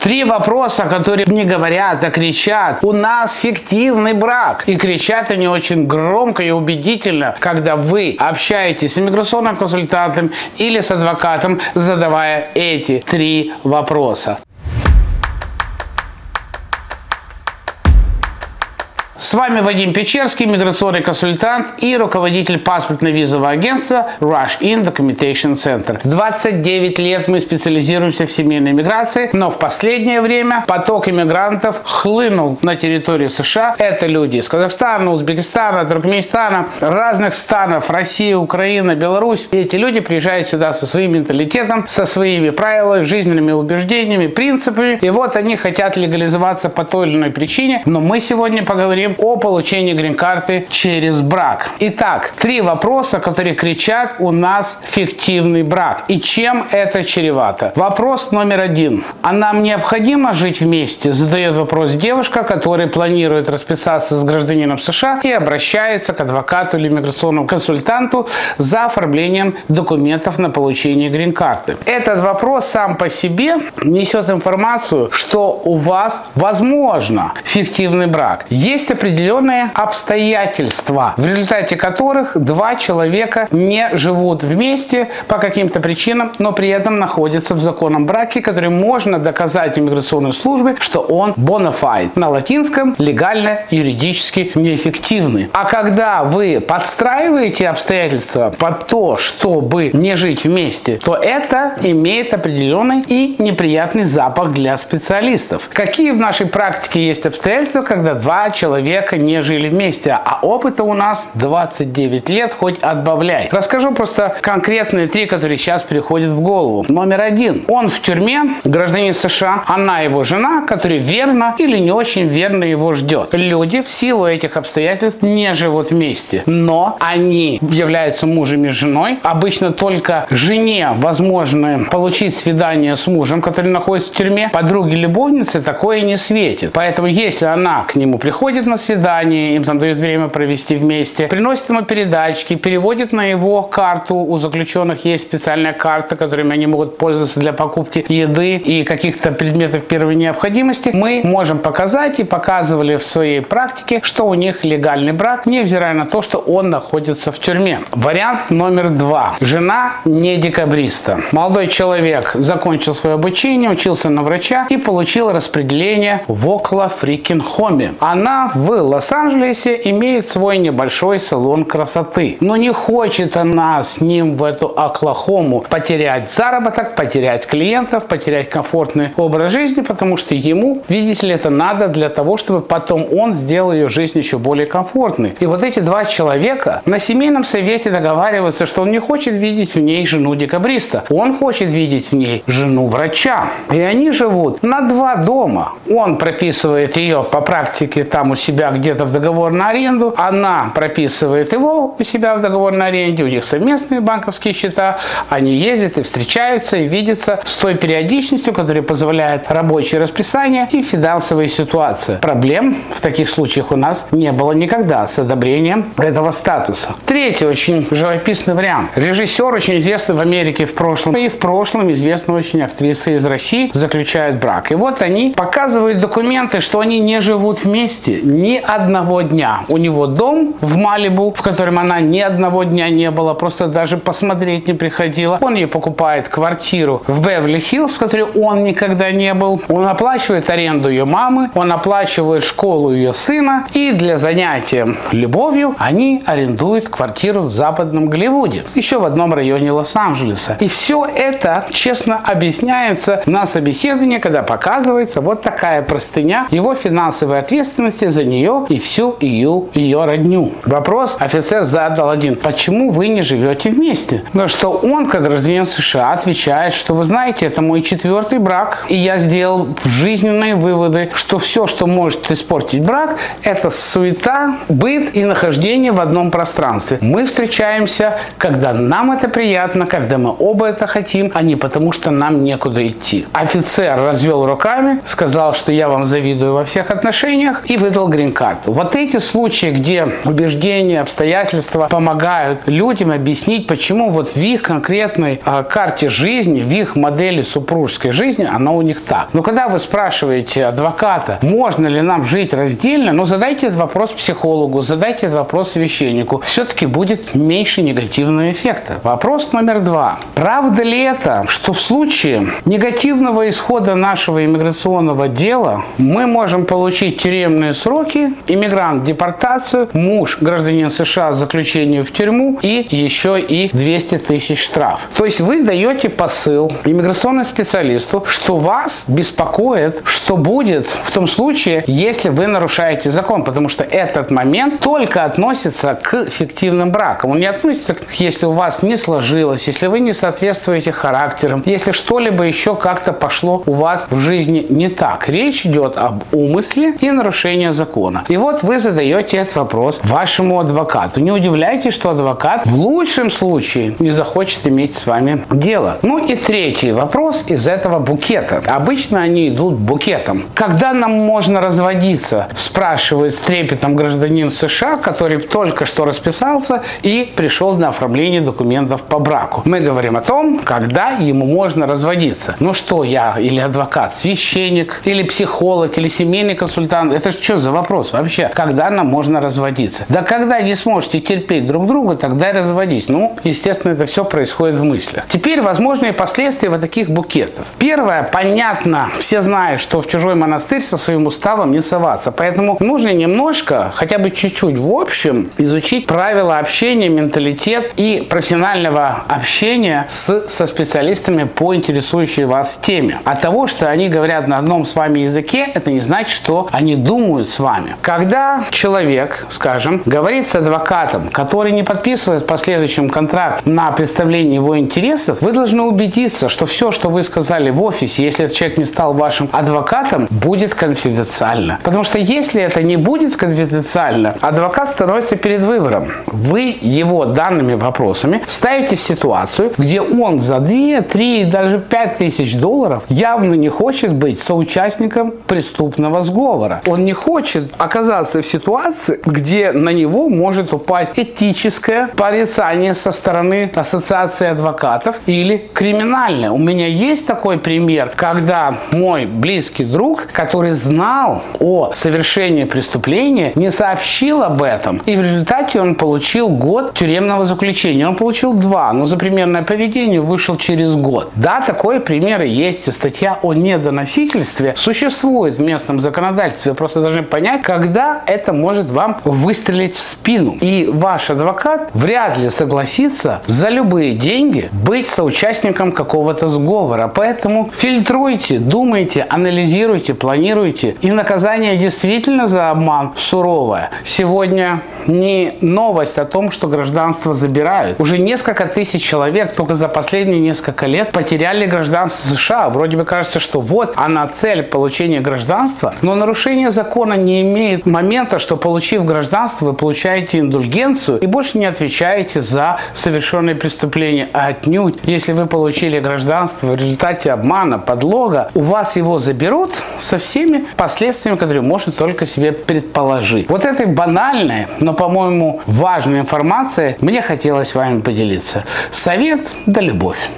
Три вопроса, которые не говорят, а кричат. У нас фиктивный брак. И кричат они очень громко и убедительно, когда вы общаетесь с иммиграционным консультантом или с адвокатом, задавая эти три вопроса. С вами Вадим Печерский, миграционный консультант и руководитель паспортно-визового агентства Rush In Documentation Center. 29 лет мы специализируемся в семейной миграции, но в последнее время поток иммигрантов хлынул на территорию США. Это люди из Казахстана, Узбекистана, Туркменистана, разных станов, России, Украина, Беларусь. И эти люди приезжают сюда со своим менталитетом, со своими правилами, жизненными убеждениями, принципами. И вот они хотят легализоваться по той или иной причине. Но мы сегодня поговорим поговорим о получении грин-карты через брак. Итак, три вопроса, которые кричат у нас фиктивный брак. И чем это чревато? Вопрос номер один. А нам необходимо жить вместе? Задает вопрос девушка, которая планирует расписаться с гражданином США и обращается к адвокату или миграционному консультанту за оформлением документов на получение грин-карты. Этот вопрос сам по себе несет информацию, что у вас возможно фиктивный брак. Есть определенные обстоятельства, в результате которых два человека не живут вместе по каким-то причинам, но при этом находятся в законном браке, который можно доказать иммиграционной службе, что он бонафайд. На латинском легально, юридически неэффективный. А когда вы подстраиваете обстоятельства под то, чтобы не жить вместе, то это имеет определенный и неприятный запах для специалистов. Какие в нашей практике есть обстоятельства, когда два человека человека не жили вместе, а опыта у нас 29 лет, хоть отбавляй. Расскажу просто конкретные три, которые сейчас приходят в голову. Номер один. Он в тюрьме, гражданин США, она его жена, которая верно или не очень верно его ждет. Люди в силу этих обстоятельств не живут вместе, но они являются мужем и женой. Обычно только жене возможно получить свидание с мужем, который находится в тюрьме. Подруге любовницы такое не светит. Поэтому если она к нему приходит на свидание, им там дают время провести вместе, приносит ему передачки, переводит на его карту. У заключенных есть специальная карта, которыми они могут пользоваться для покупки еды и каких-то предметов первой необходимости. Мы можем показать и показывали в своей практике, что у них легальный брак, невзирая на то, что он находится в тюрьме. Вариант номер два. Жена не декабриста. Молодой человек закончил свое обучение, учился на врача и получил распределение в Окла Фрикин Хоме. Она в в Лос-Анджелесе имеет свой небольшой салон красоты. Но не хочет она с ним в эту Оклахому потерять заработок, потерять клиентов, потерять комфортный образ жизни, потому что ему, видите ли, это надо для того, чтобы потом он сделал ее жизнь еще более комфортной. И вот эти два человека на семейном совете договариваются, что он не хочет видеть в ней жену декабриста. Он хочет видеть в ней жену врача. И они живут на два дома. Он прописывает ее по практике там у себя себя где-то в договор на аренду, она прописывает его у себя в договор на аренде, у них совместные банковские счета, они ездят и встречаются и видятся с той периодичностью, которая позволяет рабочее расписание и финансовая ситуация. Проблем в таких случаях у нас не было никогда с одобрением этого статуса. Третий очень живописный вариант. Режиссер, очень известный в Америке в прошлом, и в прошлом известная очень актриса из России, заключает брак. И вот они показывают документы, что они не живут вместе, ни одного дня. У него дом в Малибу, в котором она ни одного дня не была, просто даже посмотреть не приходила. Он ей покупает квартиру в Беверли-Хиллз, в которой он никогда не был. Он оплачивает аренду ее мамы, он оплачивает школу ее сына. И для занятия любовью они арендуют квартиру в западном Голливуде, еще в одном районе Лос-Анджелеса. И все это честно объясняется на собеседовании, когда показывается вот такая простыня его финансовой ответственности за нее и всю ее, ее родню. Вопрос офицер задал один. Почему вы не живете вместе? На что он, как гражданин США, отвечает, что вы знаете, это мой четвертый брак, и я сделал жизненные выводы, что все, что может испортить брак, это суета, быт и нахождение в одном пространстве. Мы встречаемся, когда нам это приятно, когда мы оба это хотим, а не потому, что нам некуда идти. Офицер развел руками, сказал, что я вам завидую во всех отношениях и выдал грин-карту. Вот эти случаи, где убеждения, обстоятельства помогают людям объяснить, почему вот в их конкретной э, карте жизни, в их модели супружеской жизни, она у них так. Но когда вы спрашиваете адвоката, можно ли нам жить раздельно, ну задайте этот вопрос психологу, задайте этот вопрос священнику. Все-таки будет меньше негативного эффекта. Вопрос номер два. Правда ли это, что в случае негативного исхода нашего иммиграционного дела мы можем получить тюремные сроки, иммигрант депортацию, муж гражданин США заключению в тюрьму и еще и 200 тысяч штраф. То есть вы даете посыл иммиграционному специалисту, что вас беспокоит, что будет в том случае, если вы нарушаете закон, потому что этот момент только относится к фиктивным бракам. Он не относится к, если у вас не сложилось, если вы не соответствуете характерам, если что-либо еще как-то пошло у вас в жизни не так. Речь идет об умысле и нарушении закона. И вот вы задаете этот вопрос вашему адвокату. Не удивляйтесь, что адвокат в лучшем случае не захочет иметь с вами дело. Ну и третий вопрос из этого букета. Обычно они идут букетом. Когда нам можно разводиться? Спрашивает с трепетом гражданин США, который только что расписался и пришел на оформление документов по браку. Мы говорим о том, когда ему можно разводиться. Ну что я, или адвокат, священник, или психолог, или семейный консультант, это что за вопрос вообще? Когда нам можно разводиться? Да когда не сможете терпеть друг друга, тогда и разводись. Ну, естественно, это все происходит в мыслях. Теперь возможные последствия вот таких букетов. Первое, понятно, все знают, что в чужой монастырь со своим уставом не соваться. Поэтому нужно немножко, хотя бы чуть-чуть в общем, изучить правила общения, менталитет и профессионального общения с, со специалистами по интересующей вас теме. От того, что они говорят на одном с вами языке, это не значит, что они думают с вами. Когда человек, скажем, говорит с адвокатом, который не подписывает в последующем контракт на представление его интересов, вы должны убедиться, что все, что вы сказали в офисе, если этот человек не стал вашим адвокатом, будет конфиденциально. Потому что если это не будет конфиденциально, адвокат становится перед выбором. Вы его данными вопросами ставите в ситуацию, где он за 2, 3, даже 5 тысяч долларов явно не хочет быть соучастником преступного сговора. Он не хочет оказаться в ситуации, где на него может упасть этическое порицание со стороны ассоциации адвокатов или криминальное. У меня есть такой пример, когда мой близкий друг, который знал о совершении преступления, не сообщил об этом. И в результате он получил год тюремного заключения. Он получил два, но за примерное поведение вышел через год. Да, такое примеры есть. И статья о недоносительстве существует в местном законодательстве. Вы просто должны понять, когда это может вам выстрелить в спину. И ваш адвокат вряд ли согласится за любые деньги быть соучастником какого-то сговора. Поэтому фильтруйте, думайте, анализируйте, планируйте. И наказание действительно за обман суровое. Сегодня не новость о том, что гражданство забирают. Уже несколько тысяч человек только за последние несколько лет потеряли гражданство США. Вроде бы кажется, что вот она цель получения гражданства, но нарушение закона не имеет момента, что получив гражданство, вы получаете индульгенцию и больше не отвечаете за совершенные преступления. А отнюдь, если вы получили гражданство в результате обмана, подлога, у вас его заберут со всеми последствиями, которые можно только себе предположить. Вот этой банальной, но, по-моему, важной информацией мне хотелось с вами поделиться. Совет да любовь.